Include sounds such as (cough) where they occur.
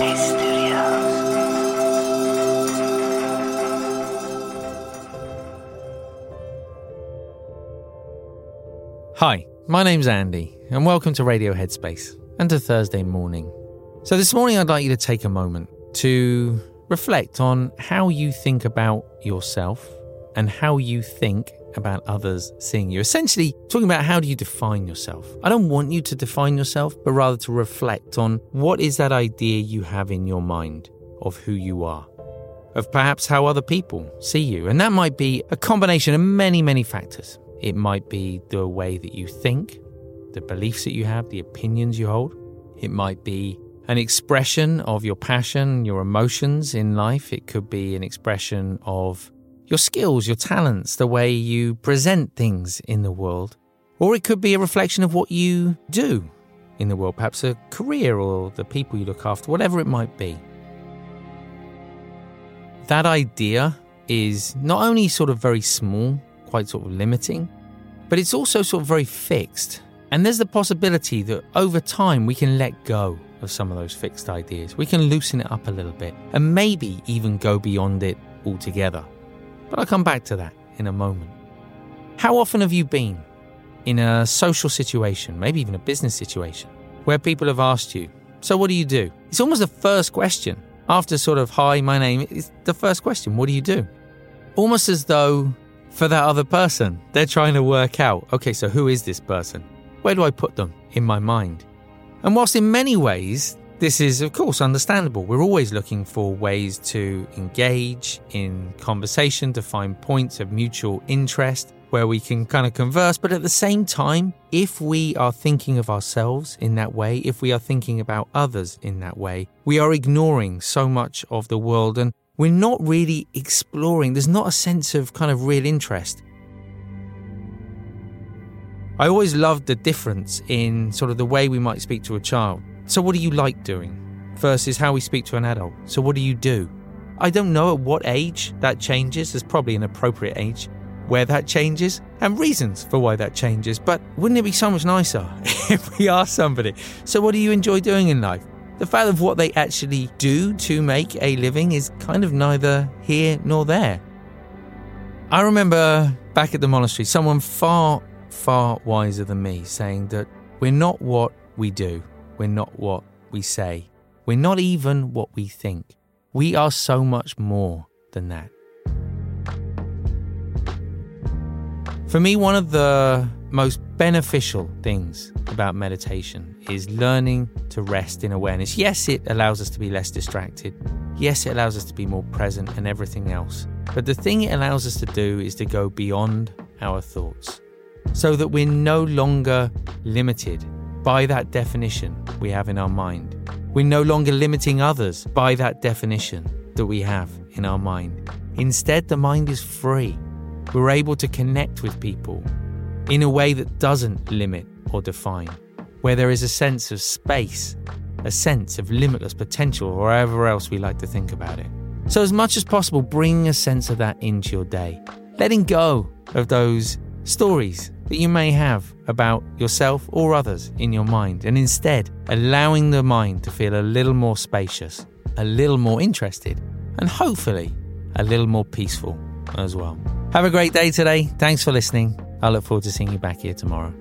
Hi, my name's Andy, and welcome to Radio Headspace and to Thursday morning. So, this morning I'd like you to take a moment to reflect on how you think about yourself and how you think about others seeing you. Essentially, talking about how do you define yourself. I don't want you to define yourself, but rather to reflect on what is that idea you have in your mind of who you are, of perhaps how other people see you. And that might be a combination of many, many factors. It might be the way that you think, the beliefs that you have, the opinions you hold. It might be an expression of your passion, your emotions in life. It could be an expression of your skills, your talents, the way you present things in the world. Or it could be a reflection of what you do in the world, perhaps a career or the people you look after, whatever it might be. That idea is not only sort of very small, quite sort of limiting, but it's also sort of very fixed. And there's the possibility that over time we can let go of some of those fixed ideas. We can loosen it up a little bit and maybe even go beyond it altogether. But I'll come back to that in a moment. How often have you been in a social situation, maybe even a business situation, where people have asked you, So what do you do? It's almost the first question. After sort of, Hi, my name, is the first question, What do you do? Almost as though for that other person, they're trying to work out, Okay, so who is this person? Where do I put them in my mind? And whilst in many ways, this is, of course, understandable. We're always looking for ways to engage in conversation, to find points of mutual interest where we can kind of converse. But at the same time, if we are thinking of ourselves in that way, if we are thinking about others in that way, we are ignoring so much of the world and we're not really exploring. There's not a sense of kind of real interest. I always loved the difference in sort of the way we might speak to a child. So, what do you like doing? Versus how we speak to an adult. So, what do you do? I don't know at what age that changes. There's probably an appropriate age where that changes and reasons for why that changes. But wouldn't it be so much nicer (laughs) if we asked somebody, So, what do you enjoy doing in life? The fact of what they actually do to make a living is kind of neither here nor there. I remember back at the monastery, someone far far wiser than me, saying that we're not what we do, we're not what we say, we're not even what we think. We are so much more than that. For me, one of the most beneficial things about meditation is learning to rest in awareness. Yes, it allows us to be less distracted. Yes, it allows us to be more present and everything else. But the thing it allows us to do is to go beyond our thoughts so that we're no longer limited by that definition we have in our mind. We're no longer limiting others by that definition that we have in our mind. Instead, the mind is free. We're able to connect with people in a way that doesn't limit or define, where there is a sense of space, a sense of limitless potential, or however else we like to think about it. So, as much as possible, bring a sense of that into your day, letting go of those stories that you may have about yourself or others in your mind, and instead allowing the mind to feel a little more spacious, a little more interested, and hopefully a little more peaceful as well. Have a great day today. Thanks for listening. I look forward to seeing you back here tomorrow.